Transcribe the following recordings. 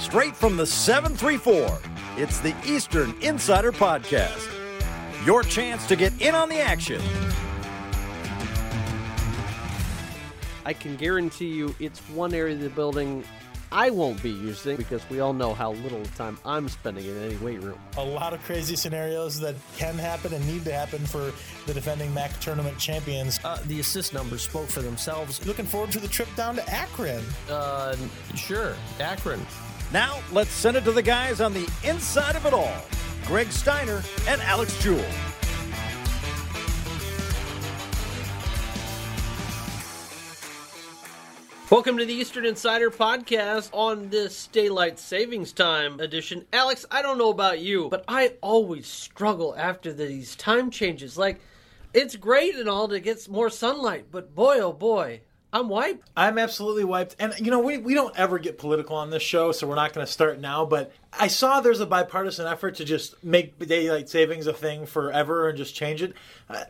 Straight from the 734, it's the Eastern Insider Podcast. Your chance to get in on the action. I can guarantee you it's one area of the building I won't be using because we all know how little time I'm spending in any weight room. A lot of crazy scenarios that can happen and need to happen for the defending MAC tournament champions. Uh, the assist numbers spoke for themselves. Looking forward to the trip down to Akron. Uh, sure, Akron. Now, let's send it to the guys on the inside of it all Greg Steiner and Alex Jewell. Welcome to the Eastern Insider Podcast on this Daylight Savings Time edition. Alex, I don't know about you, but I always struggle after these time changes. Like, it's great and all to get more sunlight, but boy, oh boy, I'm wiped. I'm absolutely wiped. And, you know, we, we don't ever get political on this show, so we're not going to start now. But I saw there's a bipartisan effort to just make daylight savings a thing forever and just change it. Uh,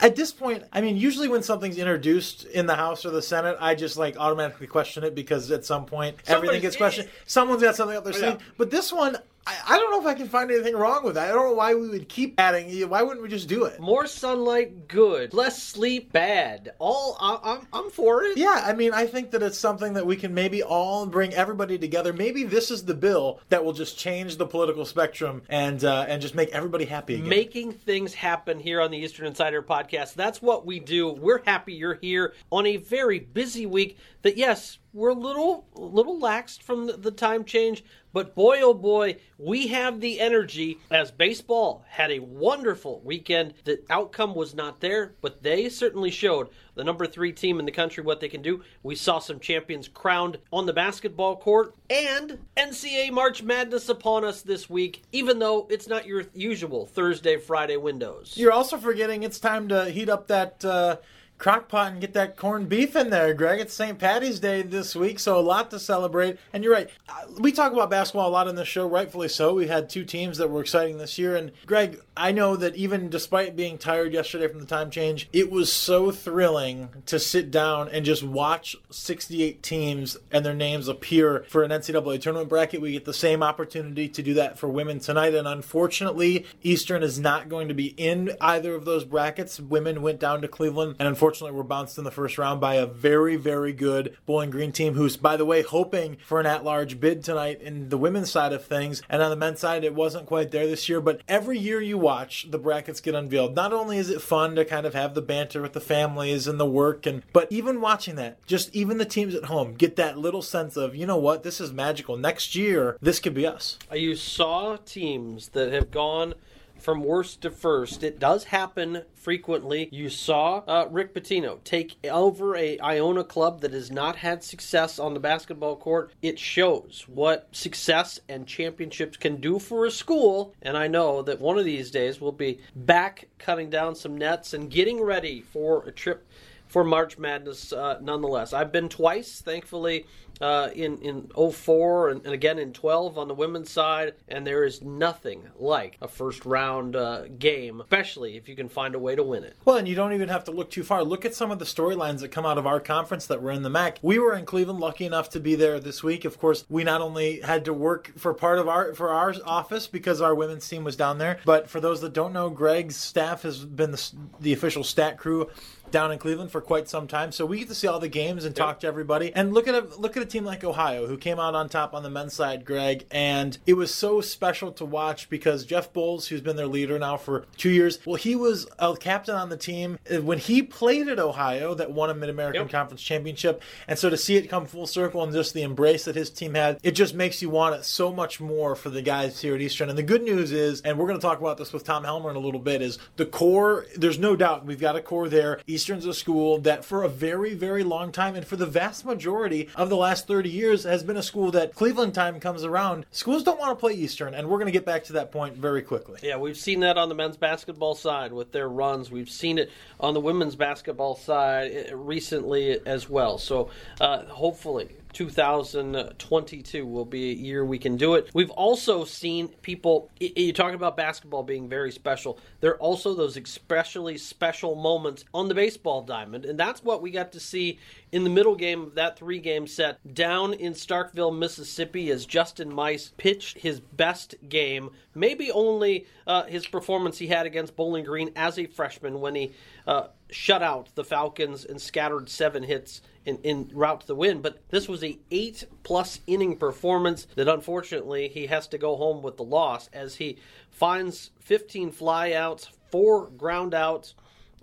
at this point, I mean, usually when something's introduced in the House or the Senate, I just like automatically question it because at some point everything gets questioned. Someone's got something up their sleeve. But this one, I, I don't know if I can find anything wrong with that. I don't know why we would keep adding. Why wouldn't we just do it? More sunlight, good. Less sleep, bad. All I, I'm for it. Yeah, I mean, I think that it's something that we can maybe all bring everybody together. Maybe this is the bill that will just change the political spectrum and uh, and just make everybody happy again. Making things happen here on the Eastern Insider podcast. That's what we do. We're happy you're here on a very busy week. That yes, we're a little little laxed from the, the time change, but boy oh boy, we have the energy as baseball had a wonderful weekend. The outcome was not there, but they certainly showed the number three team in the country what they can do. We saw some champions crowned on the basketball court and NCAA March Madness upon us this week, even though it's not your usual Thursday, Friday windows. You're also forgetting it's time to heat up that. Uh, crock pot and get that corned beef in there, Greg. It's St. Patty's Day this week, so a lot to celebrate. And you're right. Uh, we talk about basketball a lot in the show, rightfully so. We had two teams that were exciting this year. And Greg, I know that even despite being tired yesterday from the time change, it was so thrilling to sit down and just watch 68 teams and their names appear for an NCAA tournament bracket. We get the same opportunity to do that for women tonight. And unfortunately, Eastern is not going to be in either of those brackets. Women went down to Cleveland and unfortunately unfortunately were bounced in the first round by a very, very good Bowling Green team who's, by the way, hoping for an at large bid tonight in the women's side of things. And on the men's side, it wasn't quite there this year. But every year you watch, the brackets get unveiled. Not only is it fun to kind of have the banter with the families and the work, and but even watching that, just even the teams at home get that little sense of, you know what, this is magical. Next year, this could be us. You saw teams that have gone from worst to first. It does happen frequently. You saw uh, Rick Pitino take over a Iona club that has not had success on the basketball court. It shows what success and championships can do for a school. And I know that one of these days we'll be back cutting down some nets and getting ready for a trip for March Madness uh, nonetheless. I've been twice, thankfully uh, in in 04 and, and, again in 12 on the women's side, and there is nothing like a first round uh, game, especially if you can find a way to win it. Well, and you don't even have to look too far. Look at some of the storylines that come out of our conference that were in the MAC. We were in Cleveland, lucky enough to be there this week. Of course, we not only had to work for part of our for our office because our women's team was down there, but for those that don't know, Greg's staff has been the, the official stat crew down in Cleveland for quite some time. So we get to see all the games and talk to everybody. And look at a look at a team like Ohio who came out on top on the men's side, Greg, and it was so special to watch because Jeff Boals, who's been their leader now for two years, well, he was a captain on the team when he played at Ohio that won a Mid American yep. Conference championship. And so to see it come full circle and just the embrace that his team had, it just makes you want it so much more for the guys here at Eastern. And the good news is, and we're going to talk about this with Tom Helmer in a little bit, is the core. There's no doubt we've got a core there. Eastern's a school that for a very, very long time, and for the vast majority of the last 30 years, has been a school that Cleveland time comes around. Schools don't want to play Eastern, and we're going to get back to that point very quickly. Yeah, we've seen that on the men's basketball side with their runs. We've seen it on the women's basketball side eh, recently as well. So uh, hopefully, 2022 will be a year we can do it. We've also seen people, you talk about basketball being very special. There are also those especially special moments on the baseball diamond, and that's what we got to see in the middle game of that three game set down in Starkville, Mississippi, as Justin Mice pitched his best game, maybe only uh, his performance he had against Bowling Green as a freshman when he uh, shut out the Falcons and scattered seven hits in, in route to the win. But this was a eight plus inning performance that unfortunately he has to go home with the loss as he finds 15 flyouts, four groundouts,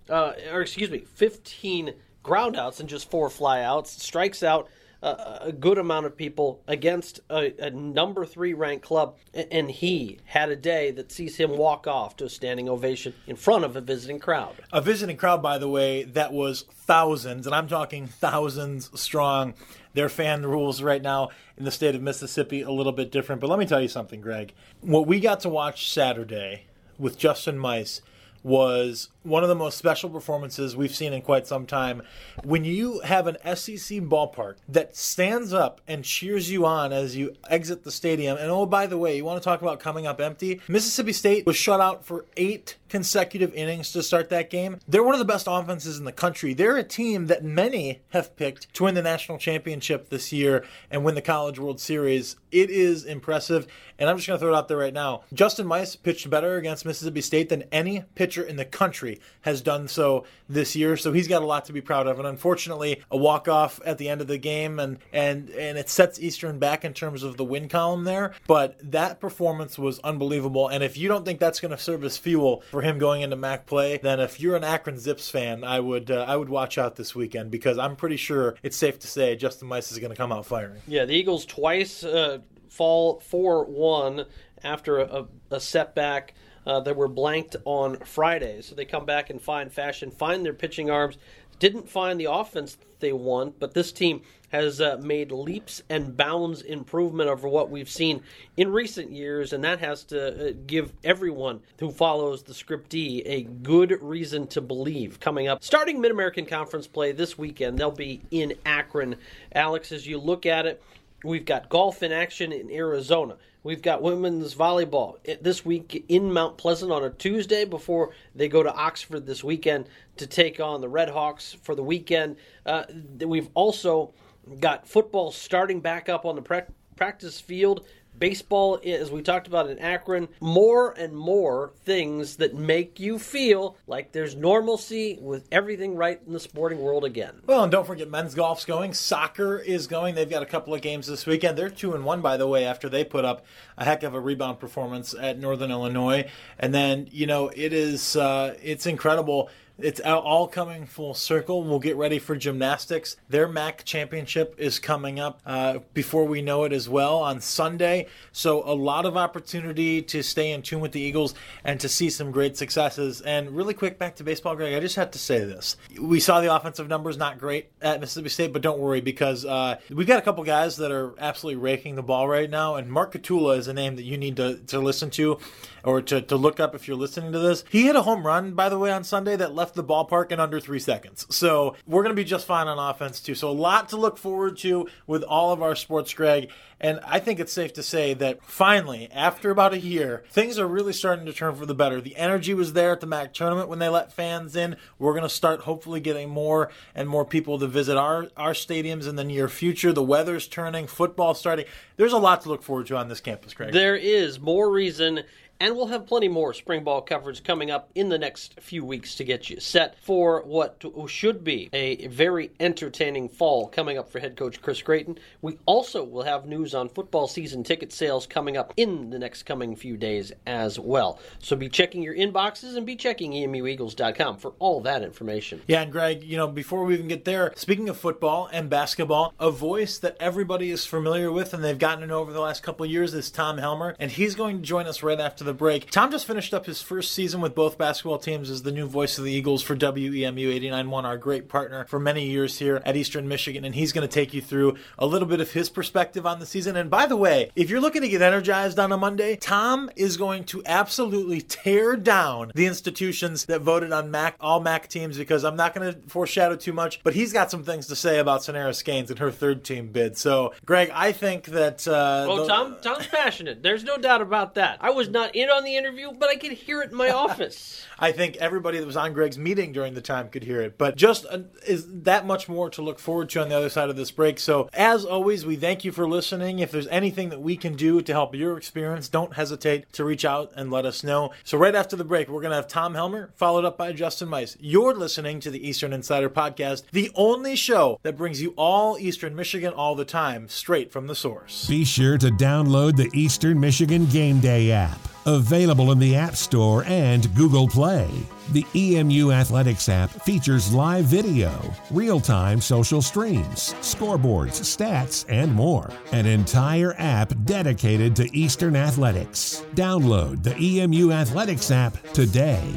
uh, or excuse me, 15 groundouts and just four flyouts, strikes out a, good amount of people against a, a, number three ranked club, and he had a day that sees him walk off to a standing ovation in front of a visiting crowd. A visiting crowd, by the way, that was thousands, and I'm talking thousands strong. Their fan rules right now in the state of Mississippi a little bit different. But let me tell you something, Greg. What we got to watch Saturday with Justin Mice was one of the most special performances we've seen in quite some time. When you have an SEC ballpark that stands up and cheers you on as you exit the stadium, and oh, by the way, you want to talk about coming up empty? Mississippi State was shut out for eight consecutive innings to start that game. They're one of the best offenses in the country. They're a team that many have picked to win the national championship this year and win the College World Series. It is impressive, and I'm just going to throw it out there right now. Justin Mice pitched better against Mississippi State than any pitcher in the country has done so this year. So he's got a lot to be proud of. And unfortunately, a walk off at the end of the game, and and and it sets Eastern back in terms of the win column there. But that performance was unbelievable. And if you don't think that's going to serve as fuel for him going into MAC play, then if you're an Akron Zips fan, I would uh, I would watch out this weekend because I'm pretty sure it's safe to say Justin Mice is going to come out firing. Yeah, the Eagles twice uh, fall four one after a, a setback uh, that were blanked on Friday. So they come back in fine fashion, find their pitching arms. Didn't find the offense they want, but this team has uh, made leaps and bounds improvement over what we've seen in recent years, and that has to uh, give everyone who follows the script D a good reason to believe. Coming up, starting Mid American Conference play this weekend, they'll be in Akron. Alex, as you look at it, we've got golf in action in Arizona. We've got women's volleyball this week in Mount Pleasant on a Tuesday before they go to Oxford this weekend to take on the Red Hawks for the weekend. Uh, we've also got football starting back up on the practice field baseball, as we talked about in Akron, more and more things that make you feel like there's normalcy with everything right in the sporting world again. Well, and don't forget men's golf's going, soccer is going. They've got a couple of games this weekend. They're two and one, by the way, after they put up a heck of a rebound performance at Northern Illinois. And then you know it is uh, it's incredible it's all coming full circle. We'll get ready for gymnastics. Their MAC championship is coming up uh, before we know it as well on Sunday. So, a lot of opportunity to stay in tune with the Eagles and to see some great successes. And really quick, back to baseball, Greg, I just had to say this. We saw the offensive numbers not great at Mississippi State, but don't worry because uh, we've got a couple guys that are absolutely raking the ball right now. And Mark Katula is a name that you need to, to listen to or to, to look up if you're listening to this. He hit a home run, by the way, on Sunday that left the ballpark in under three seconds. So we're going to be just fine on offense, too. So a lot to look forward to with all of our sports, Greg. And I think it's safe to say that finally, after about a year, things are really starting to turn for the better. The energy was there at the MAC tournament when they let fans in. We're going to start hopefully getting more and more people to visit our, our stadiums in the near future. The weather's turning, football starting. There's a lot to look forward to on this campus, Greg. There is more reason and we'll have plenty more spring ball coverage coming up in the next few weeks to get you set for what should be a very entertaining fall coming up for head coach Chris Creighton. We also will have news on football season ticket sales coming up in the next coming few days as well. So be checking your inboxes and be checking emueagles.com for all that information. Yeah, and Greg, you know, before we even get there, speaking of football and basketball, a voice that everybody is familiar with and they've gotten to know over the last couple of years is Tom Helmer, and he's going to join us right after the the break. Tom just finished up his first season with both basketball teams as the new voice of the Eagles for WEMU 89.1, our great partner for many years here at Eastern Michigan, and he's going to take you through a little bit of his perspective on the season. And by the way, if you're looking to get energized on a Monday, Tom is going to absolutely tear down the institutions that voted on Mac all Mac teams because I'm not going to foreshadow too much, but he's got some things to say about Sanara Skeins and her third team bid. So, Greg, I think that. Uh, Oh, the- Tom, Tom's passionate. There's no doubt about that. I was not in on the interview, but I could hear it in my office. I think everybody that was on Greg's meeting during the time could hear it. But just uh, is that much more to look forward to on the other side of this break. So, as always, we thank you for listening. If there's anything that we can do to help your experience, don't hesitate to reach out and let us know. So, right after the break, we're going to have Tom Helmer followed up by Justin Mice. You're listening to the Eastern Insider Podcast, the only show that brings you all Eastern Michigan all the time, straight from the source. Be sure to download the Eastern Michigan Game Day app, available in the App Store and Google Play. The EMU Athletics app features live video, real time social streams, scoreboards, stats, and more. An entire app dedicated to Eastern athletics. Download the EMU Athletics app today.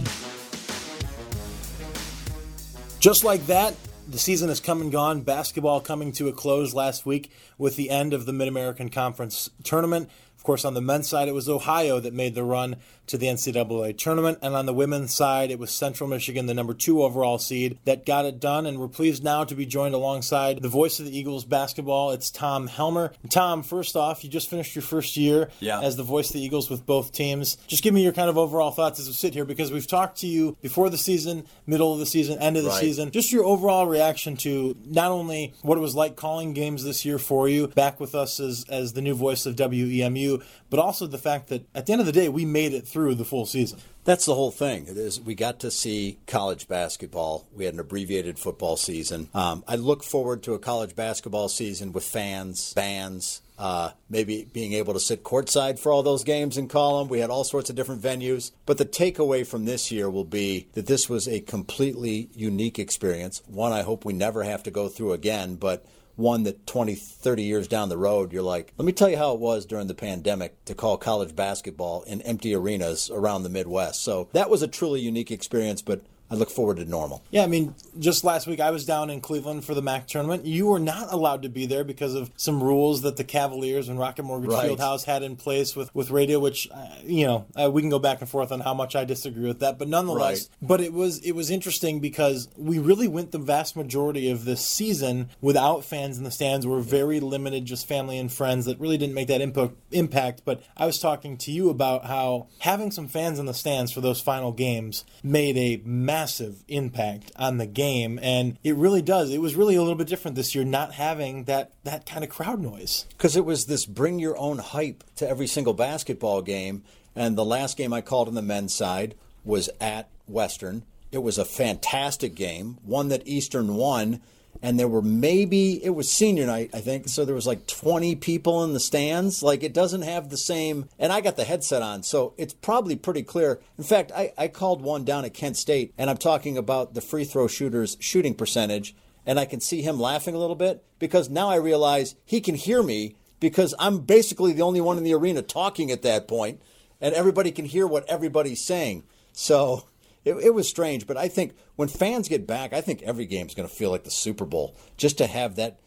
Just like that, the season has come and gone. Basketball coming to a close last week with the end of the Mid American Conference tournament. Of course, on the men's side, it was Ohio that made the run to the NCAA tournament. And on the women's side, it was Central Michigan, the number two overall seed, that got it done. And we're pleased now to be joined alongside the voice of the Eagles basketball. It's Tom Helmer. Tom, first off, you just finished your first year Yeah. as the voice of the Eagles with both teams. Just give me your kind of overall thoughts as we sit here because we've talked to you before the season, middle of the season, end of the Right. season. Just your overall reaction to not only what it was like calling games this year for you, back with us as, as the new voice of WEMU, but also the fact that at the end of the day, we made it through the full season. That's the whole thing. It is we got to see college basketball. We had an abbreviated football season. Um, I look forward to a college basketball season with fans, bands, uh, maybe being able to sit courtside for all those games call them. We had all sorts of different venues. But the takeaway from this year will be that this was a completely unique experience. One I hope we never have to go through again, but one that 20, 30 years down the road, you're like, let me tell you how it was during the pandemic to call college basketball in empty arenas around the Midwest. So that was a truly unique experience, but I look forward to normal. Yeah, I mean, just last week I was down in Cleveland for the MAC tournament. You were not allowed to be there because of some rules that the Cavaliers and Rocket Mortgage Right. Fieldhouse had in place with, with radio, which uh, you know uh, we can go back and forth on how much I disagree with that, but nonetheless, Right. but it was it was interesting because we really went the vast majority of this season without fans in the stands. We're very limited, just family and friends that really didn't make that impo- impact. But I was talking to you about how having some fans in the stands for those final games made a massive impact on the game, and it really does. It was really a little bit different this year, not having that that kind of crowd noise. Because it was this bring your own hype to every single basketball game. And the last game I called on the men's side was at Western. It was a fantastic game, one that Eastern won. And there were maybe, it was senior night, I think. So there was like 20 people in the stands. Like it doesn't have the same. And I got the headset on. So it's probably pretty clear. In fact, I, I called one down at Kent State and I'm talking about the free throw shooters' shooting percentage. And I can see him laughing a little bit because now I realize he can hear me because I'm basically the only one in the arena talking at that point, and everybody can hear what everybody's saying. So it, it was strange, but I think when fans get back, I think every game is going to feel like the Super Bowl just to have that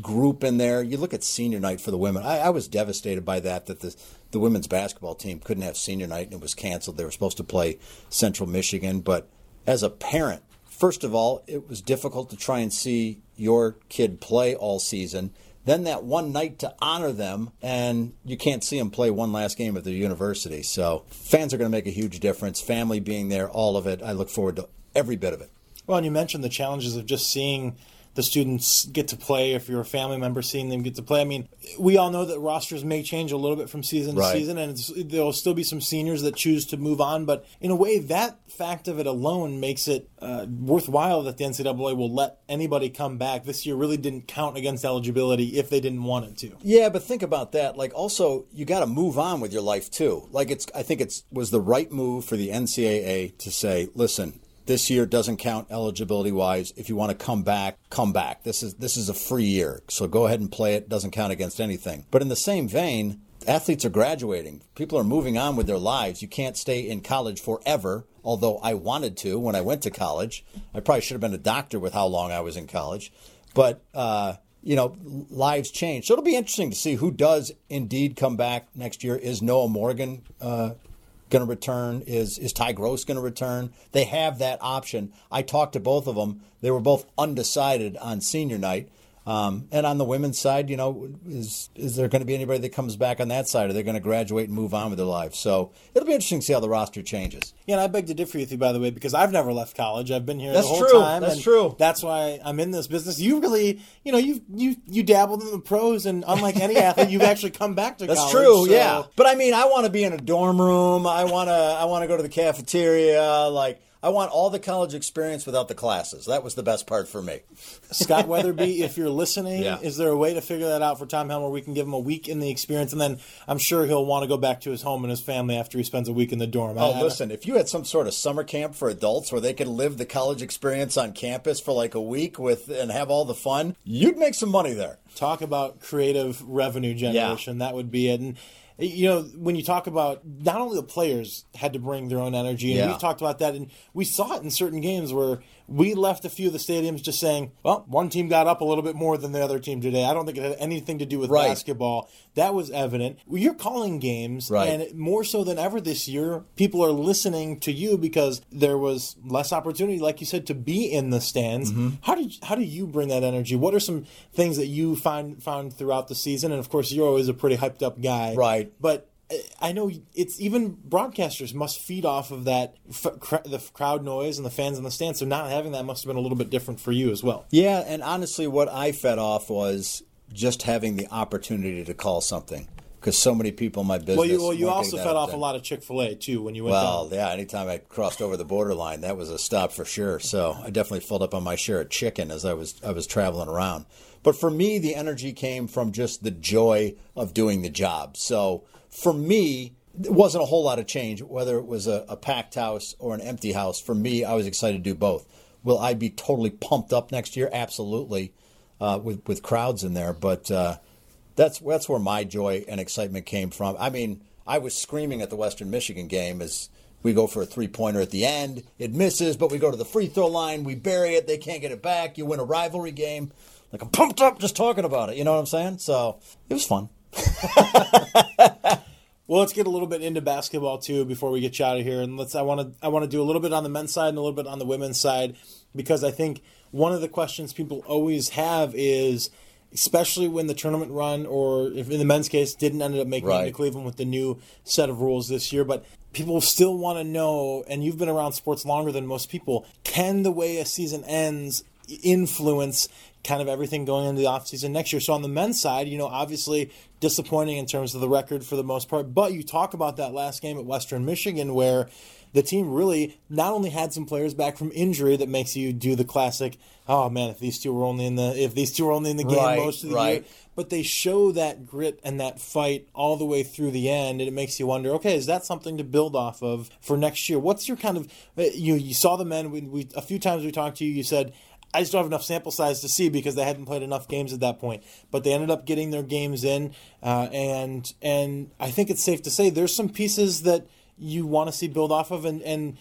group in there. You look at senior night for the women. I, I was devastated by that that the the women's basketball team couldn't have senior night and it was canceled. They were supposed to play Central Michigan, but as a parent, first of all, it was difficult to try and see your kid play all season. Then that one night to honor them, and you can't see them play one last game at their university. So fans are going to make a huge difference. Family being there, all of it. I look forward to every bit of it. Well, and you mentioned the challenges of just seeing the students get to play. If you're a family member, seeing them get to play. I mean, we all know that rosters may change a little bit from season Right. to season, and there'll still be some seniors that choose to move on. But in a way, that fact of it alone makes it uh, worthwhile that the NCAA will let anybody come back. This year really didn't count against eligibility if they didn't want it to. Yeah, but think about that. Like, also, you got to move on with your life too. Like, it's. I think it's was the right move for the NCAA to say, listen, this year doesn't count eligibility wise. If you want to come back, come back. This is this is a free year, so go ahead and play it. Doesn't count against anything. But in the same vein, athletes are graduating. People are moving on with their lives. You can't stay in college forever. Although I wanted to when I went to college, I probably should have been a doctor with how long I was in college. But uh, you know, lives change. So it'll be interesting to see who does indeed come back next year. Is Noah Morgan uh, going to return? Is is Ty Groce going to return? They have that option. I talked to both of them. They were both undecided on senior night. Um, and on the women's side, you know, is is there going to be anybody that comes back on that side? Are they going to graduate and move on with their lives? So it'll be interesting to see how the roster changes. Yeah, and I beg to differ with you, by the way, because I've never left college. I've been here That's the whole true. time. That's true. That's why I'm in this business. You really, you know, you you you dabbled in the pros, and unlike any athlete, you've actually come back to That's college. true, so- yeah. But I mean, I want to be in a dorm room. I want to. I want to go to the cafeteria. Like, I want all the college experience without the classes. That was the best part for me. Scott Wetherbee, if you're listening, Yeah. is there a way to figure that out for Tom Helm where we can give him a week in the experience, and then I'm sure he'll want to go back to his home and his family after he spends a week in the dorm. Oh, I- listen, if you had some sort of summer camp for adults where they could live the college experience on campus for like a week with and have all the fun, you'd make some money there. talk about creative revenue generation. That would be it. And you know, when you talk about not only the players had to bring their own energy, and Yeah. we've talked about that, and we saw it in certain games where we left a few of the stadiums just saying, "Well, one team got up a little bit more than the other team today." I don't think it had anything to do with Right. basketball. That was evident. You're calling games, Right. and more so than ever this year, people are listening to you because there was less opportunity, like you said, to be in the stands. Mm-hmm. How do you, how do you bring that energy? What are some things that you find found throughout the season? And of course, you're always a pretty hyped up guy, Right. But I know it's even broadcasters must feed off of that f- cr- the crowd noise and the fans in the stands. So not having that must have been a little bit different for you as well. Yeah, and honestly, what I fed off was just having the opportunity to call something because so many people in my business. Well, you well you also fed off a lot of Chick Fil A too when you went Well, down. yeah, anytime I crossed over the borderline, that was a stop for sure. So I definitely filled up on my share of chicken as I was I was traveling around. But for me, the energy came from just the joy of doing the job. So for me, it wasn't a whole lot of change, whether it was a, a packed house or an empty house. For me, I was excited to do both. Will I be totally pumped up next year? Absolutely, uh, with with crowds in there. But uh, that's that's where my joy and excitement came from. I mean, I was screaming at the Western Michigan game as we go for a three pointer at the end. It misses, but we go to the free throw line. We bury it. They can't get it back. You win a rivalry game. Like I'm pumped up just talking about it. You know what I'm saying? So it was fun. Well, let's get a little bit into basketball too before we get you out of here, and let's. I want to. I want to do a little bit on the men's side and a little bit on the women's side because I think one of the questions people always have is, especially when the tournament run, or if in the men's case didn't end up making it to Cleveland with the new set of rules this year, but people still want to know. And you've been around sports longer than most people. Can the way a season ends influence kind of everything going into the offseason next year. So on the men's side, you know, obviously disappointing in terms of the record for the most part, but you talk about that last game at Western Michigan where the team really not only had some players back from injury that makes you do the classic, oh man, if these two were only in the if these two were only in the game Right, most of the right. year, but they show that grit and that fight all the way through the end, and it makes you wonder, okay, is that something to build off of for next year? What's your kind of uh, you you saw the men we, we a few times we talked to you, you said I just don't have enough sample size to see because they hadn't played enough games at that point. But they ended up getting their games in, uh, and and I think it's safe to say there's some pieces that you want to see build off of, and and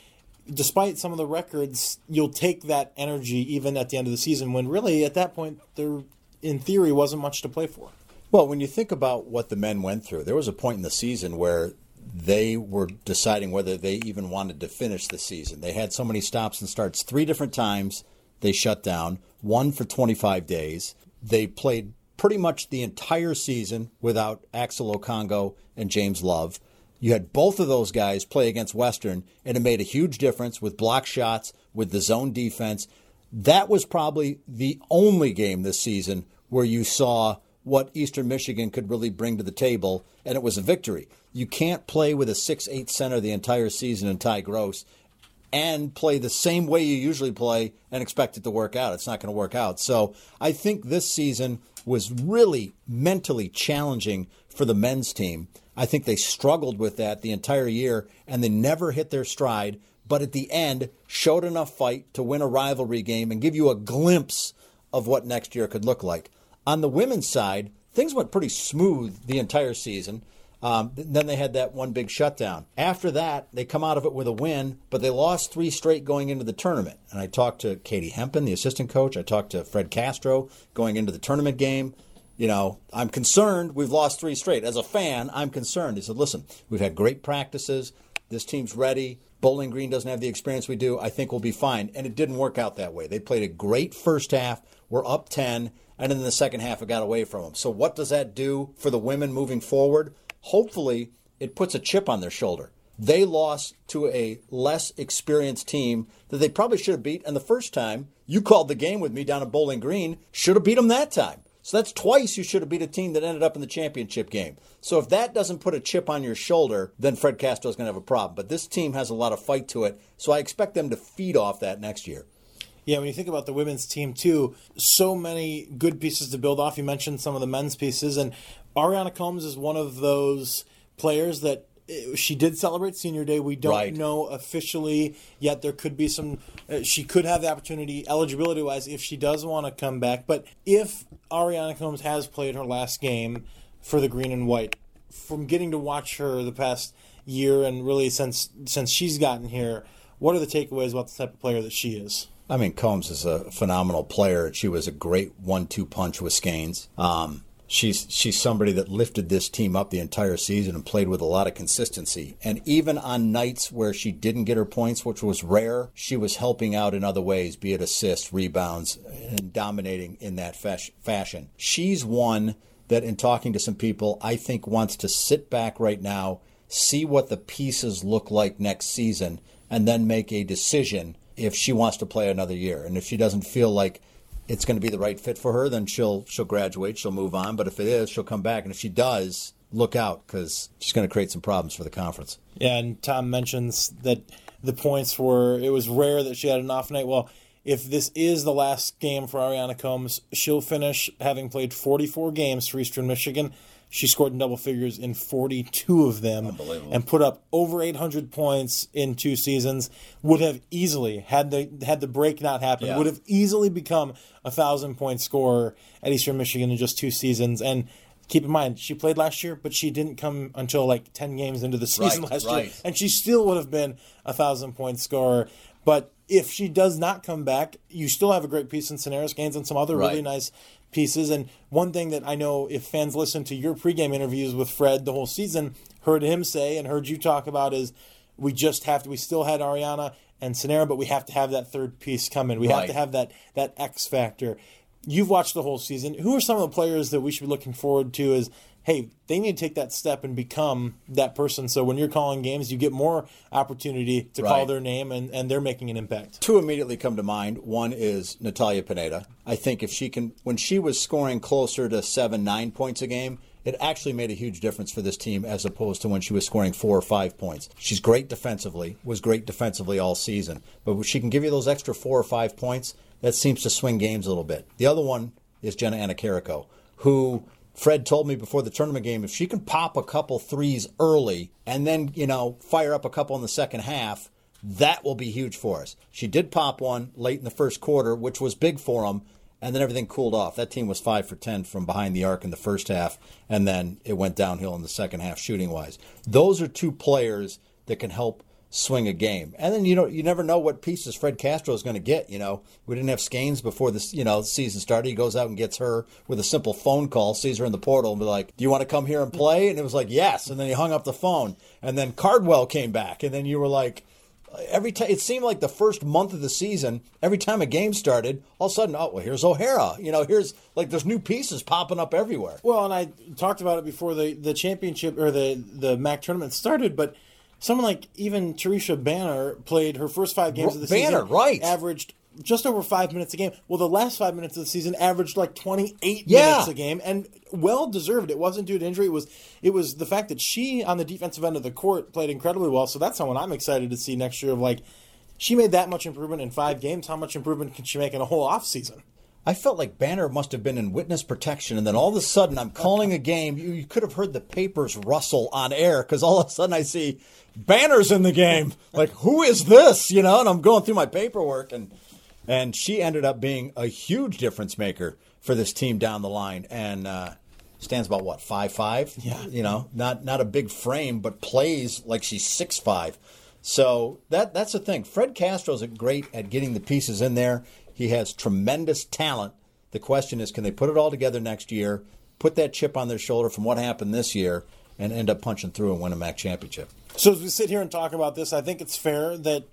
despite some of the records, you'll take that energy even at the end of the season when really at that point there, in theory, wasn't much to play for. Well, when you think about what the men went through, there was a point in the season where they were deciding whether they even wanted to finish the season. They had so many stops and starts three different times. They shut down, one for 25 days. They played pretty much the entire season without Axel Okongo and James Love. You had both of those guys play against Western, and it made a huge difference with block shots, with the zone defense. That was probably the only game this season where you saw what Eastern Michigan could really bring to the table, and it was a victory. You can't play with a 6 8 center the entire season in Ty Groce and play the same way you usually play and expect it to work out. It's not going to work out. So I think this season was really mentally challenging for the men's team. I think they struggled with that the entire year and they never hit their stride, but at the end showed enough fight to win a rivalry game and give you a glimpse of what next year could look like. On the women's side, things went pretty smooth the entire season. Um, then they had that one big shutdown. After that, they come out of it with a win, but they lost three straight going into the tournament. And I talked to Katie Hempen, the assistant coach. I talked to Fred Castro going into the tournament game. You know, I'm concerned we've lost three straight. As a fan, I'm concerned. He said, listen, we've had great practices. This team's ready. Bowling Green doesn't have the experience we do. I think we'll be fine. And it didn't work out that way. They played a great first half. We're up 10. And then the second half, it got away from them. So, what does that do for the women moving forward? Hopefully, it puts a chip on their shoulder. They lost to a less experienced team that they probably should have beat. And the first time you called the game with me down at Bowling Green, should have beat them that time. So that's twice you should have beat a team that ended up in the championship game. So if that doesn't put a chip on your shoulder, then Fred Castro is going to have a problem. But this team has a lot of fight to it, so I expect them to feed off that next year. Yeah, when you think about the women's team too, so many good pieces to build off. You mentioned some of the men's pieces, and Ariana Combs is one of those players that eh, she did celebrate senior day. We don't Right. know officially yet. There could be some. Uh, she could have the opportunity, eligibility wise, if she does want to come back. But if Ariana Combs has played her last game for the green and white, from getting to watch her the past year and really since since she's gotten here, what are the takeaways about the type of player that she is? I mean, Combs is a phenomenal player. She was a great one-two punch with Skeins. Um, she's she's somebody that lifted this team up the entire season and played with a lot of consistency. And even on nights where she didn't get her points, which was rare, she was helping out in other ways, be it assists, rebounds, and dominating in that fash- fashion. She's one that, in talking to some people, I think wants to sit back right now, see what the pieces look like next season, and then make a decision if she wants to play another year. And if she doesn't feel like it's going to be the right fit for her, then she'll she'll graduate, she'll move on. But if it is, she'll come back. And if she does, look out because she's going to create some problems for the conference. Yeah, and Tom mentions that the points were it was rare that she had an off night. Well, if this is the last game for Ariana Combs, she'll finish having played 44 games for Eastern Michigan. She scored in double figures in 42 of them and put up over 800 points in two seasons. Would have easily had the had the break not happened, Yeah. would have easily become a thousand point scorer at Eastern Michigan in just two seasons. And keep in mind, she played last year, but she didn't come until like 10 games into the season Right, last right. year, and she still would have been a thousand point scorer. But if she does not come back, you still have a great piece in Scenaris Gaines and some other really nice pieces. And one thing that I know if fans listen to your pregame interviews with Fred the whole season, heard him say and heard you talk about is we just have to. We still had Ariana and Scenera, but we have to have that third piece come in. We have to have that that X factor. You've watched the whole season. Who are some of the players that we should be looking forward to? Is hey, they need to take that step and become that person. So when you're calling games, you get more opportunity to call their name, and, and they're making an impact. Two immediately come to mind. One is Natalia Pineda. I think if she can, when she was scoring closer to seven, nine points a game, it actually made a huge difference for this team as opposed to when she was scoring four or five points. She's great defensively, was great defensively all season, but she can give you those extra four or five points, that seems to swing games a little bit. The other one is Jenna Anacarico, who Fred told me before the tournament game if she can pop a couple threes early and then, you know, fire up a couple in the second half, that will be huge for us. She did pop one late in the first quarter, which was big for them, and then everything cooled off. That team was five for ten from behind the arc in the first half, and then it went downhill in the second half shooting wise. Those are two players that can help swing a game. And then you know you never know what pieces Fred Castro is going to get. You know, we didn't have Skeins before this you know season started. He goes out and gets her with a simple phone call, sees her in the portal, and be like, "Do you want to come here and play?" And it was like, "Yes." And then he hung up the phone, and then Cardwell came back, and then you were like. Every time it seemed like the first month of the season, every time a game started, all of a sudden, oh well, here's O'Hara. You know, here's like there's new pieces popping up everywhere. Well, and I talked about it before the, the championship or the, the MAC tournament started, but someone like even Teresa Banner played her first five games of the Banner, season, right. Averaged just over five minutes a game. Well, the last five minutes of the season averaged like 28 Yeah. minutes a game, and well deserved. It wasn't due to injury. It was it was the fact that she on the defensive end of the court played incredibly well. So that's someone I'm excited to see next year. Of like, she made that much improvement in five games. How much improvement can she make in a whole off season? I felt like Banner must have been in witness protection, and then all of a sudden I'm calling a game. You, you could have heard the papers rustle on air because all of a sudden I see Banner's in the game. Like, who is this? You know, and I'm going through my paperwork, and and she ended up being a huge difference maker for this team down the line. And uh, stands about what five five. Yeah. you know, not not a big frame, but plays like she's six five. So that that's the thing. Fred Castro's great at getting the pieces in there. He has tremendous talent. The question is, can they put it all together next year? Put that chip on their shoulder from what happened this year, and end up punching through and win a MAC championship. So as we sit here and talk about this, I think it's fair that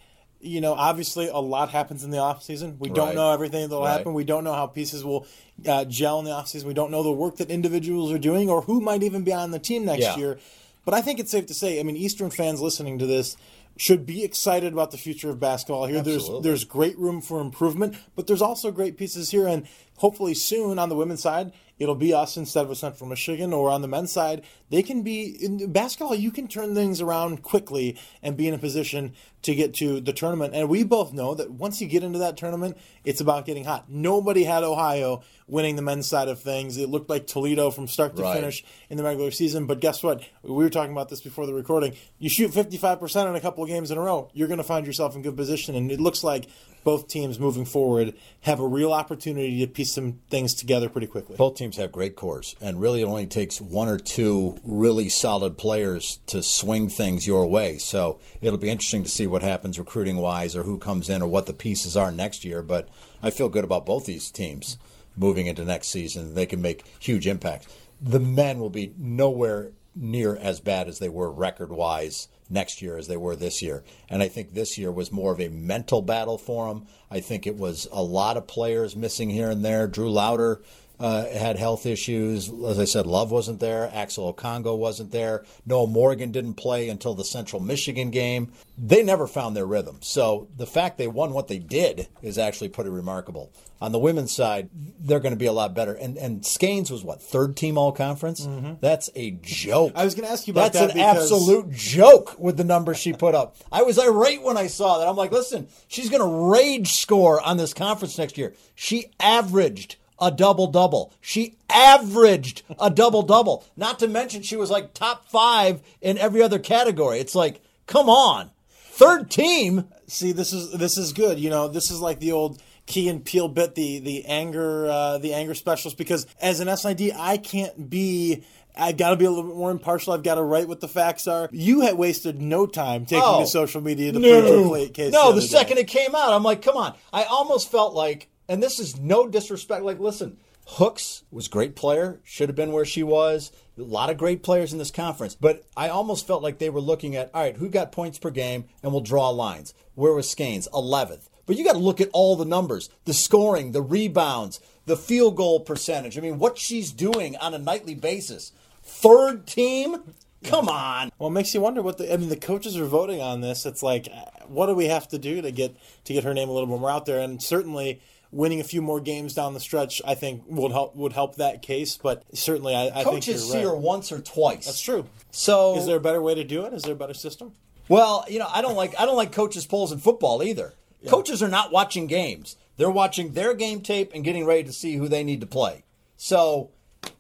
you know obviously a lot happens in the off season. We don't know everything that will Right. happen. We don't know how pieces will uh, gel in the off season. We don't know the work that individuals are doing or who might even be on the team next Yeah. year. But I think it's safe to say, I mean, Eastern fans listening to this should be excited about the future of basketball here. Absolutely. There's there's great room for improvement, but there's also great pieces here and hopefully soon on the women's side it'll be us instead of a Central Michigan or on the men's side they can be in basketball you can turn things around quickly and be in a position to get to the tournament and we both know that once you get into that tournament it's about getting hot. Nobody had Ohio winning the men's side of things. It looked like Toledo from start to Right. finish in the regular season. But guess what? We were talking about this before the recording. You shoot 55% in a couple of games in a row, you're going to find yourself in good position. And it looks like both teams moving forward have a real opportunity to piece some things together pretty quickly. Both teams have great cores, and really it only takes one or two really solid players to swing things your way. So it'll be interesting to see what happens recruiting wise, or who comes in, or what the pieces are next year. But I feel good about both these teams moving into next season. They can make huge impacts. The men will be nowhere near as bad as they were record wise next year as they were this year. And I think this year was more of a mental battle for them. I think it was a lot of players missing here and there. Drew Louder uh, had health issues. As I said, Love wasn't there. Axel Okongo wasn't there. Noah Morgan didn't play until the Central Michigan game. They never found their rhythm. So the fact they won what they did is actually pretty remarkable. On the women's side, they're going to be a lot better. And and Skeins was what third team all conference. That's a joke. Mm-hmm. I was gonna ask you about That's that That's an because- absolute joke with the numbers she put up. I was irate when I saw that. I'm like, listen, she's going to rage score on this conference next year. She averaged a double double. She averaged a double double. Not to mention, she was like top five in every other category. It's like, come on, third team. See, this is this is good. You know, this is like the old Key and Peele bit, the the anger uh, the anger specialist. Because as an SID, I can't be. I've got to be a little bit more impartial. I've got to write what the facts are. You had wasted no time taking Oh, to social media to prove your No, case. no. The day. second it came out, I'm like, come on. I almost felt like, and this is no disrespect. Like, listen, Hooks was great player. Should have been where she was. A lot of great players in this conference, but I almost felt like they were looking at, all right, who got points per game, and we'll draw lines. Where was Skeins? 11th. But you got to look at all the numbers the scoring, the rebounds, the field goal percentage. I mean, what she's doing on a nightly basis. Third team? Come on. Well, it makes you wonder what the. I mean, the coaches are voting on this. It's like, uh, what do we have to do to get to get her name a little bit more out there? And certainly, winning a few more games down the stretch, I think would help would help that case. But certainly, I, I think Coaches see right. her once or twice. That's true. So Is there a better way to do it? Is there a better system? Well, you know, I don't like I don't like coaches polls in football either. Coaches are not watching games. They're watching their game tape and getting ready to see who they need to play. So,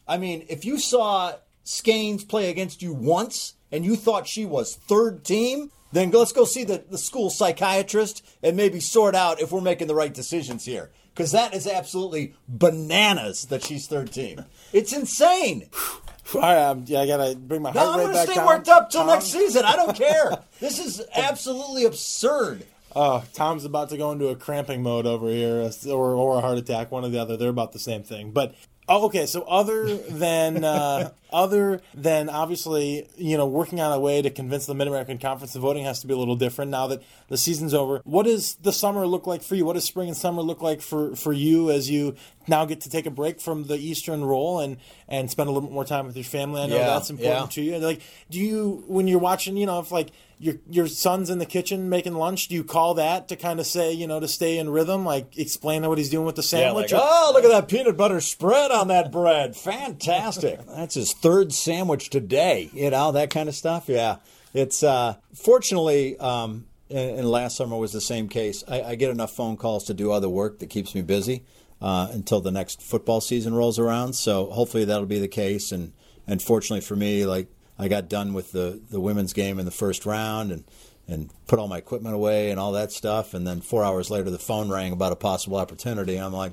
I mean, if you saw Skeins play against you once and you thought she was third team, then let's go see the, the school psychiatrist and maybe sort out if we're making the right decisions here. Because that is absolutely bananas that she's third team. It's insane. All right, um, yeah, I gotta bring my heart No, heart I'm going to back stay down. worked up till Tom- next season. I don't care. This is absolutely absurd. Oh, Tom's about to go into a cramping mode over here, or, or a heart attack, one or the other. They're about the same thing. But oh, okay, so other than uh, other than obviously, you know, working on a way to convince the Mid American Conference the voting has to be a little different now that the season's over. What does the summer look like for you? What does spring and summer look like for for you as you now get to take a break from the Eastern role and and spend a little bit more time with your family? I know Yeah, that's important yeah. to you. Like, do you when you're watching, you know, if like your your son's in the kitchen making lunch, do you call that to kind of say, you know, to stay in rhythm, like explain what he's doing with the Yeah, like, sandwich? oh, look at that peanut butter spread on that bread. Fantastic. That's his third sandwich today. You know, that kind of stuff. Yeah. It's, uh, fortunately, um, and, and last summer was the same case. I, I get enough phone calls to do other work that keeps me busy uh, until the next football season rolls around. So hopefully that'll be the case. And, and fortunately for me, like, I got done with the, the women's game in the first round and, and put all my equipment away and all that stuff. And then four hours later, the phone rang about a possible opportunity. I'm like,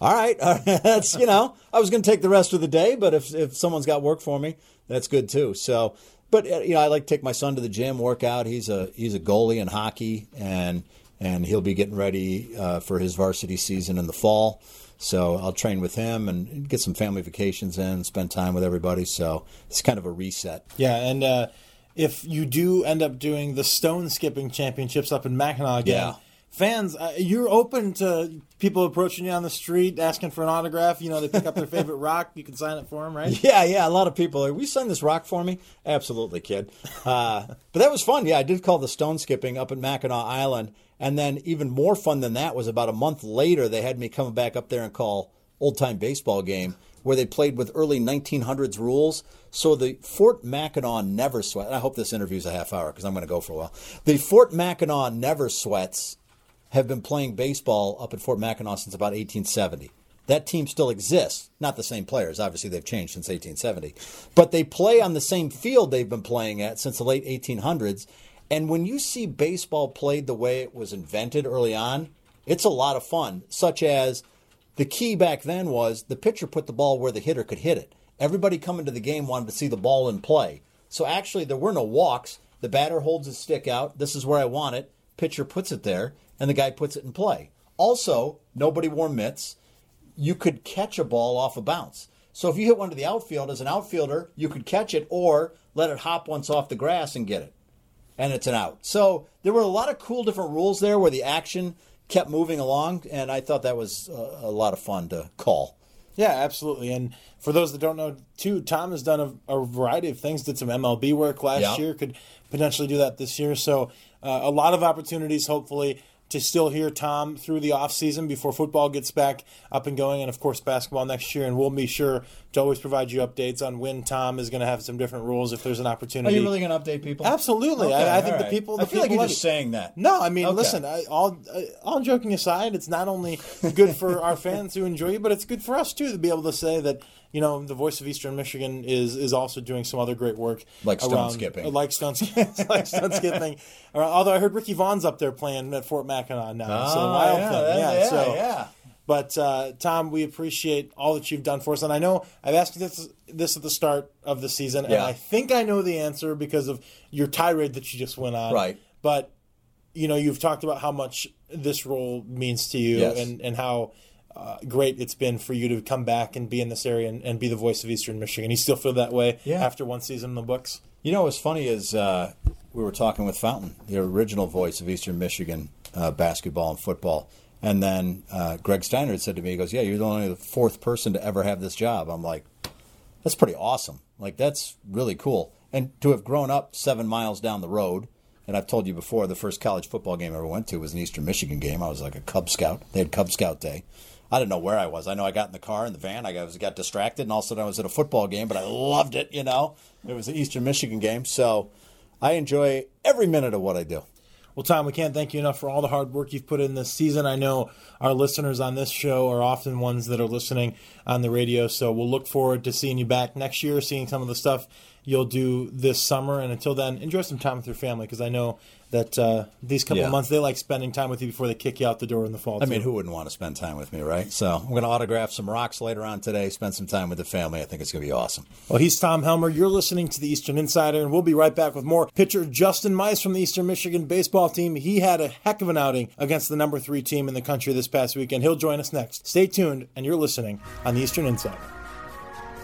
all right, all right that's you know, I was going to take the rest of the day, but if if someone's got work for me, that's good too. So, but uh, you know, I like to take my son to the gym, work out. He's a he's a goalie in hockey, and and he'll be getting ready uh, for his varsity season in the fall. So I'll train with him and get some family vacations in, spend time with everybody. So it's kind of a reset. Yeah, and uh, if you do end up doing the stone skipping championships up in Mackinac again, Yeah. Fans, uh, you're open to people approaching you on the street asking for an autograph. You know, they pick up their favorite rock, you can sign it for them, right? Yeah, yeah. A lot of people are. We sign this rock for me? Absolutely, kid. Uh, but that was fun. Yeah, I did call the stone skipping up at Mackinac Island, and then even more fun than that was about a month later they had me coming back up there and call old time baseball game where they played with early 1900s rules. So the Fort Mackinac Never Sweat. And I hope this interview's a half hour because I'm going to go for a while. The Fort Mackinac Never Sweats have been playing baseball up at Fort Mackinac since about 1870. That team still exists. Not the same players. Obviously, they've changed since 1870. But they play on the same field they've been playing at since the late 1800s. And when you see baseball played the way it was invented early on, it's a lot of fun. Such as the key back then was the pitcher put the ball where the hitter could hit it. Everybody coming to the game wanted to see the ball in play. So actually, there were no walks. The batter holds his stick out. This is where I want it. Pitcher puts it there, and the guy puts it in play. Also, nobody wore mitts. You could catch a ball off a bounce. So if you hit one to the outfield as an outfielder, you could catch it or let it hop once off the grass and get it and it's an out. So there were a lot of cool different rules there where the action kept moving along, and I thought that was a, lot of fun to call. Yeah, absolutely. And for those that don't know, too, Tom has done a, a variety of things. Did some MLB work last Yeah. year. Could potentially do that this year. So uh, a lot of opportunities, hopefully, to still hear Tom through the off season before football gets back up and going, and of course basketball next year. And we'll be sure to always provide you updates on when Tom is going to have some different rules if there's an opportunity. Are you really going to update people? Absolutely. Okay, I, I think all the people. The I feel like you're just saying that. No, I mean, Okay. listen. I, all uh, all joking aside, it's not only good for our fans who enjoy you, but it's good for us too to be able to say that you know the voice of Eastern Michigan is is also doing some other great work, Like stone around- skipping. uh, like stone, sk- like stone skipping. Around- although I heard Ricky Vaughn's up there playing at Fort Mackinac now, so Ah, wild yeah, thing. yeah, yeah, so yeah. But uh, Tom, we appreciate all that you've done for us, and I know I've asked you this, this at the start of the season, and I think I know the answer because of your tirade that you just went on. Right. But you know, you've talked about how much this role means to you, Yes. and and how. Uh, great it's been for you to come back and be in this area and, and be the voice of Eastern Michigan. You still feel that way Yeah. after one season in the books? You know what's funny is uh, we were talking with Fountain, the original voice of Eastern Michigan uh, basketball and football. And then uh, Greg Steiner had said to me, he goes, Yeah, you're the only fourth person to ever have this job. I'm like, That's pretty awesome. Like, that's really cool. And to have grown up seven miles down the road, and I've told you before, the first college football game I ever went to was an Eastern Michigan game. I was like a Cub Scout. They had Cub Scout Day. I didn't know where I was. I know I got in the car in the van. I got, got distracted, and all of a sudden I was at a football game, but I loved it. You know, it was an Eastern Michigan game, so I enjoy every minute of what I do. Well, Tom, we can't thank you enough for all the hard work you've put in this season. I know our listeners on this show are often ones that are listening on the radio, so we'll look forward to seeing you back next year, seeing some of the stuff you'll do this summer. And until then, enjoy some time with your family because I know that uh, these couple Yeah. of months they like spending time with you before they kick you out the door in the fall. I mean, who wouldn't want to spend time with me, right? So I'm going to autograph some rocks later on today, spend some time with the family. I think it's going to be awesome. Well, he's Tom Helmer. You're listening to the Eastern Insider, and we'll be right back with more. Pitcher Justin Mice from the Eastern Michigan baseball team. He had a heck of an outing against the number three team in the country this past weekend. He'll join us next. Stay tuned, and you're listening on the Eastern Insider.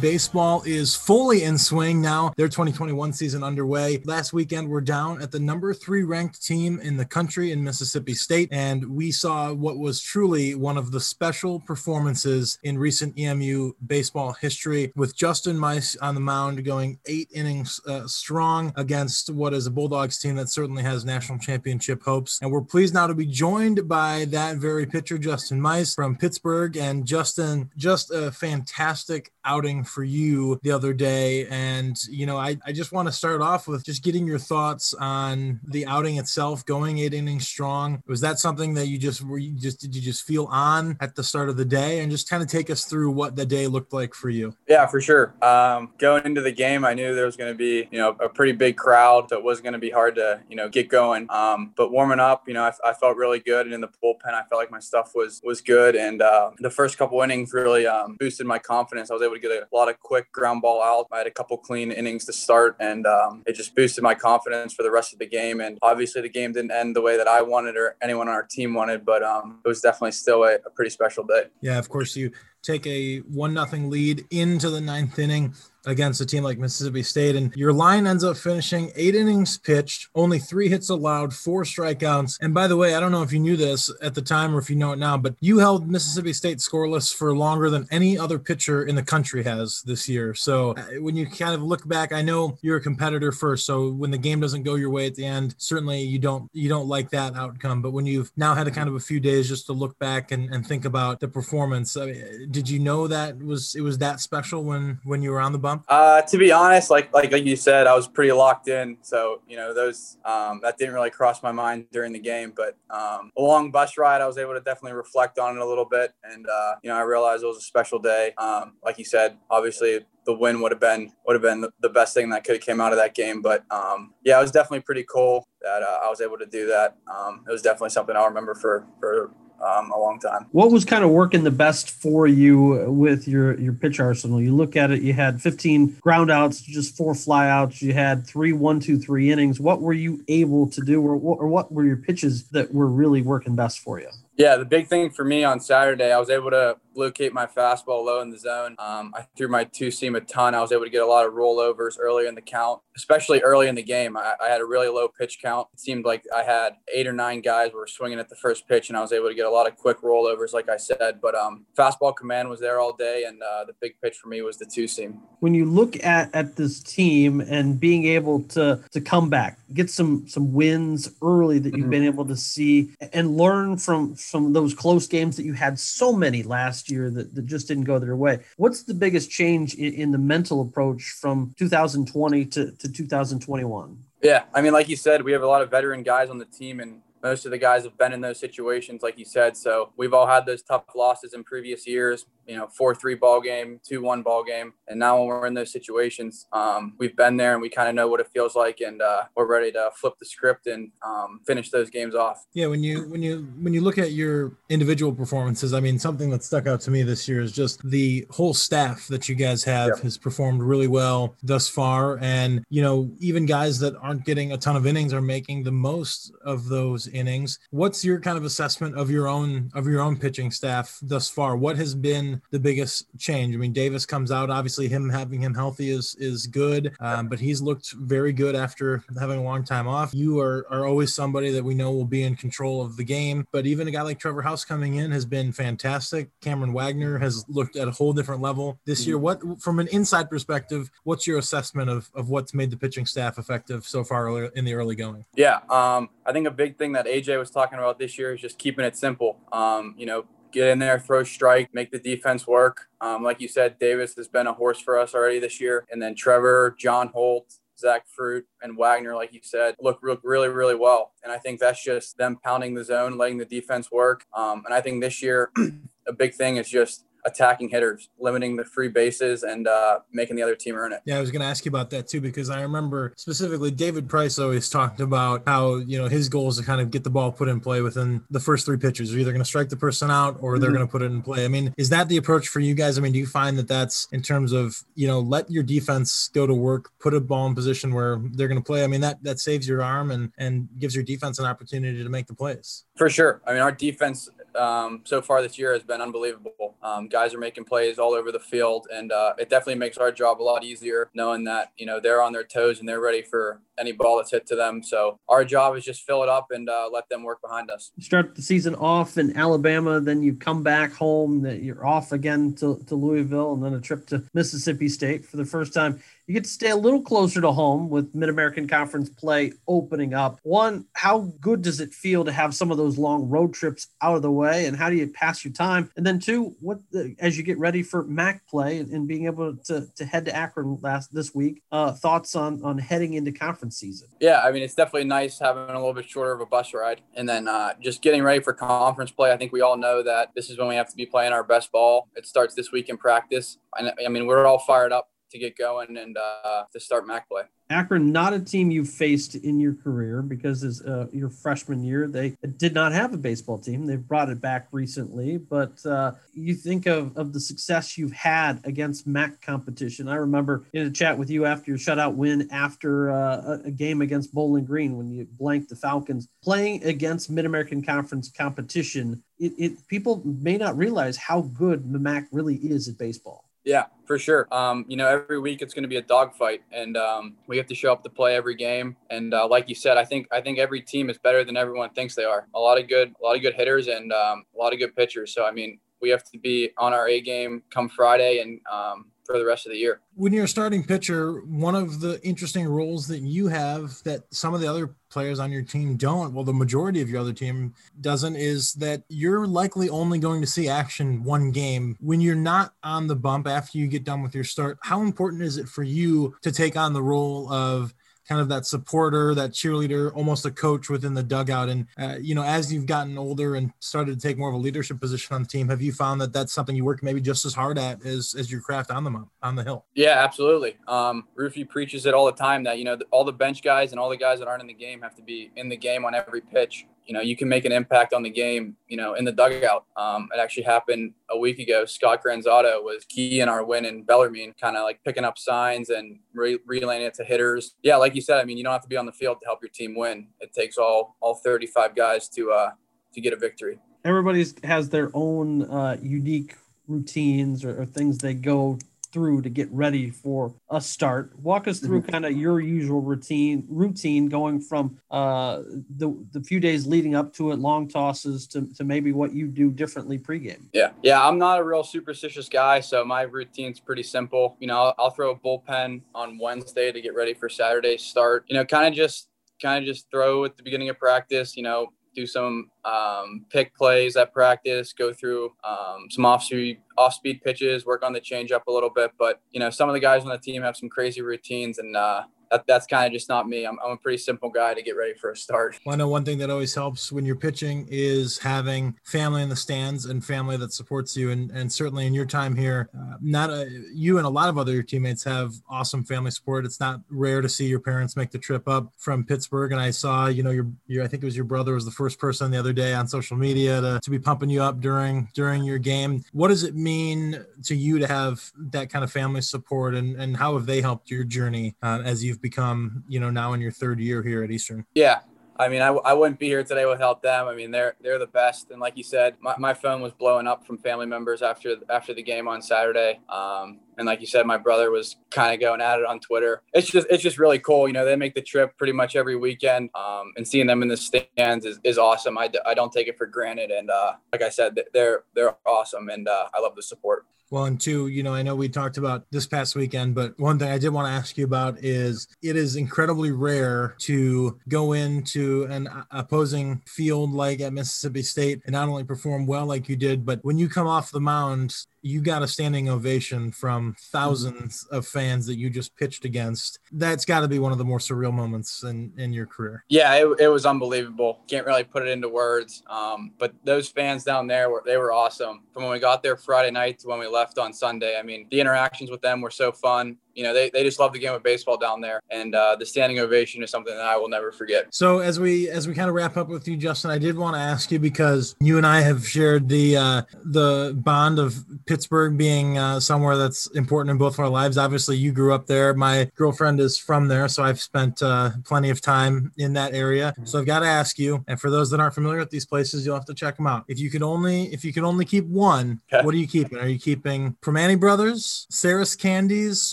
Baseball is fully in swing now. Their 2021 season underway. Last weekend, we're down at the number three ranked team in the country in Mississippi State, and we saw what was truly one of the special performances in recent EMU baseball history with Justin Mice on the mound going eight innings uh, strong against what is a Bulldogs team that certainly has national championship hopes. And we're pleased now to be joined by that very pitcher, Justin Mice from Pittsburgh. And Justin, just a fantastic outing for you the other day. And, you know, I, I just want to start off with just getting your thoughts on the outing itself, going eight innings strong. Was that something that you just were you just did you just feel on at the start of the day and just kind of take us through what the day looked like for you? Yeah, for sure. Um, going into the game, I knew there was going to be, you know, a pretty big crowd, so was going to be hard to, you know, get going. Um, but warming up, you know, I, I, felt really good, and in the bullpen, I felt like my stuff was was good, and uh, the first couple innings really um, boosted my confidence. I was able to get a lot of quick ground ball out. I had a couple clean innings to start, and um, it just boosted my confidence for the rest of the game. And obviously, the game didn't end the way that I wanted or anyone on our team wanted, but um, it was definitely still a, a pretty special day. Yeah, of course you take a one nothing lead into the ninth inning against a team like Mississippi State. And your line ends up finishing eight innings pitched, only three hits allowed, four strikeouts. And by the way, I don't know if you knew this at the time or if you know it now, but you held Mississippi State scoreless for longer than any other pitcher in the country has this year. So uh, when you kind of look back, I know you're a competitor first. So when the game doesn't go your way at the end, certainly you don't you don't like that outcome. But when you've now had a kind of a few days just to look back and, and think about the performance, I mean, did you know that was it was that special when when you were on the bump? Uh, to be honest, like like like you said, I was pretty locked in. So you know those um, that didn't really cross my mind during the game. But um, a long bus ride, I was able to definitely reflect on it a little bit, and uh, you know I realized it was a special day. Um, like you said, obviously the win would have been would have been the best thing that could have came out of that game. But um, yeah, it was definitely pretty cool that uh, I was able to do that. Um, it was definitely something I'll remember for for um, a long time. What was kind of working the best for you with your your pitch arsenal? You look at it, you had 15 groundouts, just four flyouts. You had three one two three innings. What were you able to do, or, or what were your pitches that were really working best for you? Yeah, the big thing for me on Saturday, I was able to locate my fastball low in the zone. Um, I threw my two seam a ton. I was able to get a lot of rollovers early in the count, especially early in the game. I, I, had a really low pitch count. It seemed like I had eight or nine guys were swinging at the first pitch, and I was able to get a lot of quick rollovers, like I said. But um, fastball command was there all day, and uh, the big pitch for me was the two seam. When you look at at this team and being able to to come back, get some some wins early that you've mm-hmm. been able to see, and learn from from those close games that you had so many last last year that, that just didn't go their way. What's the biggest change in, in the mental approach from 2020 to, to 2021? Yeah, I mean, like you said, we have a lot of veteran guys on the team, and most of the guys have been in those situations, like you said. So we've all had those tough losses in previous years. You know, four three ball game, two one ball game, and now when we're in those situations, um, we've been there and we kind of know what it feels like, and uh, we're ready to flip the script and um, finish those games off. Yeah, when you when you when you look at your individual performances, I mean, something that stuck out to me this year is just the whole staff that you guys have yep. has performed really well thus far, and you know, even guys that aren't getting a ton of innings are making the most of those innings. What's your kind of assessment of your own of your own pitching staff thus far? What has been the biggest change? I mean, Davis comes out. Obviously, him having him healthy is is good, um, but he's looked very good after having a long time off. You are are always somebody that we know will be in control of the game. But even a guy like Trevor House coming in has been fantastic. Cameron Wagner has looked at a whole different level this year. What from an inside perspective, what's your assessment of of what's made the pitching staff effective so far in the early going? Yeah, um, I think a big thing that AJ was talking about this year is just keeping it simple. Um, you know, get in there, throw strike, make the defense work. Um, like you said, Davis has been a horse for us already this year. And then Trevor, John Holt, Zach Fruit, and Wagner, like you said, look, look really, really well. And I think that's just them pounding the zone, letting the defense work. Um, and I think this year, a big thing is just attacking hitters, limiting the free bases, and uh, making the other team earn it. Yeah, I was going to ask you about that too because I remember specifically David Price always talked about how you know his goal is to kind of get the ball put in play within the first three pitches. They're either going to strike the person out or they're mm-hmm. going to put it in play. I mean, is that the approach for you guys? I mean, do you find that that's in terms of you know let your defense go to work, put a ball in position where they're going to play? I mean, that that saves your arm and and gives your defense an opportunity to make the plays. For sure. I mean, our defense um, so far this year has been unbelievable. Um, guys are making plays all over the field, and uh, it definitely makes our job a lot easier knowing that you know they're on their toes and they're ready for any ball that's hit to them. So our job is just fill it up and uh, let them work behind us. You start the season off in Alabama, then you come back home. You're off again to, to Louisville, and then a trip to Mississippi State for the first time you get to stay a little closer to home with Mid American Conference play opening up. One, how good does it feel to have some of those long road trips out of the way, and how do you pass your time? And then two, what the, as you get ready for MAC play and, being able to, to head to Akron last this week, uh, thoughts on on heading into conference season? Yeah, I mean it's definitely nice having a little bit shorter of a bus ride, and then uh, just getting ready for conference play. I think we all know that this is when we have to be playing our best ball. It starts this week in practice, I mean we're all fired up to get going and uh, to start MAC play. Akron, not a team you faced in your career because as uh, your freshman year, they did not have a baseball team. They've brought it back recently, but uh, you think of, of the success you've had against MAC competition. I remember in a chat with you after your shutout win after uh, a, game against Bowling Green when you blanked the Falcons. Playing against Mid American Conference competition, it, it people may not realize how good the MAC really is at baseball. Yeah, for sure. Um, you know, every week it's going to be a dogfight, and um, we have to show up to play every game. And uh, like you said, I think I think every team is better than everyone thinks they are. A lot of good, a lot of good hitters, and um, a lot of good pitchers. So I mean, we have to be on our A game come Friday, and um, for the rest of the year. When you're a starting pitcher, one of the interesting roles that you have that some of the other players on your team don't, well, the majority of your other team doesn't, is that you're likely only going to see action one game. When you're not on the bump after you get done with your start, how important is it for you to take on the role of kind of that supporter, that cheerleader, almost a coach within the dugout. And, uh, you know, as you've gotten older and started to take more of a leadership position on the team, have you found that that's something you work maybe just as hard at as, as your craft on the on the hill? Yeah, absolutely. Um, Rufy preaches it all the time that, you know, all the bench guys and all the guys that aren't in the game have to be in the game on every pitch you know, you can make an impact on the game, you know, in the dugout. Um, it actually happened a week ago. Scott Granzato was key in our win in Bellarmine, kind of like picking up signs and re- relaying it to hitters. Yeah, like you said, I mean, you don't have to be on the field to help your team win. It takes all all 35 guys to uh, to get a victory. Everybody has their own uh, unique routines or, or things they go through to get ready for a start. Walk us through mm-hmm. kind of your usual routine routine going from uh, the the few days leading up to it, long tosses to, to maybe what you do differently pregame. Yeah, yeah, I'm not a real superstitious guy, so my routine's pretty simple. You know, I'll, I'll throw a bullpen on Wednesday to get ready for Saturday's start. You know, kind of just kind of just throw at the beginning of practice. You know, do some um, pick plays at practice, go through um, some off speed off speed pitches, work on the changeup a little bit. But you know, some of the guys on the team have some crazy routines, and uh, that, that's kind of just not me. I'm, I'm a pretty simple guy to get ready for a start. Well, I know one thing that always helps when you're pitching is having family in the stands and family that supports you. And, and certainly in your time here, uh, not a, you and a lot of other teammates have awesome family support. It's not rare to see your parents make the trip up from Pittsburgh. And I saw, you know, your, your I think it was your brother was the first person the other day on social media to, to be pumping you up during during your game. What does it mean to you to have that kind of family support, and, and how have they helped your journey uh, as you've become, you know, now in your third year here at Eastern? Yeah. I mean, I, I wouldn't be here today without them. I mean, they're they're the best. And like you said, my, my phone was blowing up from family members after after the game on Saturday. Um, and like you said, my brother was kind of going at it on Twitter. It's just it's just really cool. You know, they make the trip pretty much every weekend, um, and seeing them in the stands is, is awesome. I, I don't take it for granted. And uh, like I said, they're they're awesome, and uh, I love the support. Well, and two, you know, I know we talked about this past weekend, but one thing I did want to ask you about is it is incredibly rare to go into an opposing field like at Mississippi State and not only perform well like you did, but when you come off the mound, you got a standing ovation from thousands of fans that you just pitched against. That's got to be one of the more surreal moments in, in your career. Yeah, it, it was unbelievable. Can't really put it into words. Um, but those fans down there were they were awesome. From when we got there Friday night to when we left on Sunday. I mean, the interactions with them were so fun you know, they, they just love the game of baseball down there. And uh, the standing ovation is something that I will never forget. So as we as we kind of wrap up with you, Justin, I did want to ask you because you and I have shared the uh, the bond of Pittsburgh being uh, somewhere that's important in both of our lives. Obviously, you grew up there. My girlfriend is from there, so I've spent uh, plenty of time in that area. So I've got to ask you, and for those that aren't familiar with these places, you'll have to check them out. If you could only if you could only keep one, Okay. what are you keeping? Are you keeping Primanti Brothers, Sarris Candies,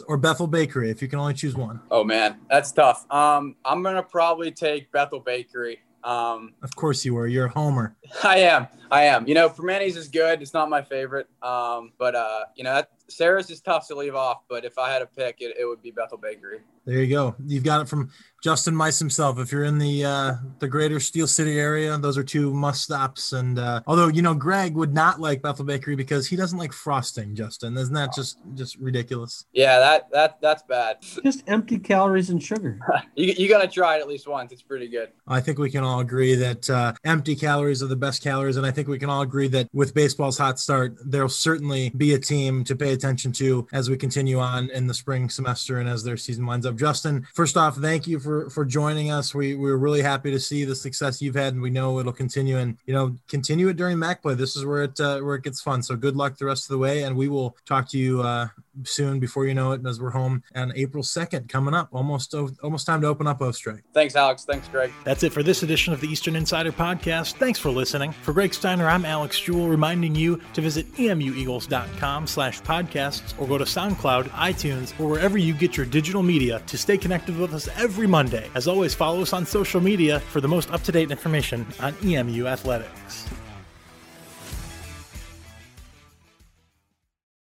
or Bethel Bakery? If you can only choose one. Oh man, that's tough. Um, I'm gonna probably take Bethel Bakery. Um, Of course you were. You're a homer. I am, I am. You know, Primantis is good. It's not my favorite. Um, but uh, you know, that, Sarris is tough to leave off. But if I had a pick, it, it would be Bethel Bakery. There you go. You've got it from Justin Mice himself. If you're in the uh, the greater Steel City area, those are two must stops. And uh, although you know Greg would not like Bethel Bakery because he doesn't like frosting, Justin, isn't that just just ridiculous? Yeah, that that that's bad. Just empty calories and sugar. You, you gotta try it at least once. It's pretty good. I think we can all agree that uh, empty calories are the best calories, and I think we can all agree that with baseball's hot start, there'll certainly be a team to pay attention to as we continue on in the spring semester and as their season winds up. Justin, first off, thank you for for joining us. We we're really happy to see the success you've had, and we know it'll continue. And you know, continue it during MAC play. This is where it uh, where it gets fun. So good luck the rest of the way, and we will talk to you uh, soon before you know it, as we're home on April second coming up. Almost almost time to open up Oestrike. Thanks, Alex. Thanks, Greg. That's it for this edition of the Eastern Insider Podcast. Thanks for listening. For Greg Steiner, I'm Alex Jewell, reminding you to visit emueagles.com slash podcasts or go to SoundCloud, iTunes, or wherever you get your digital media to stay connected with us every Monday. As always, follow us on social media for the most up-to-date information on EMU athletics.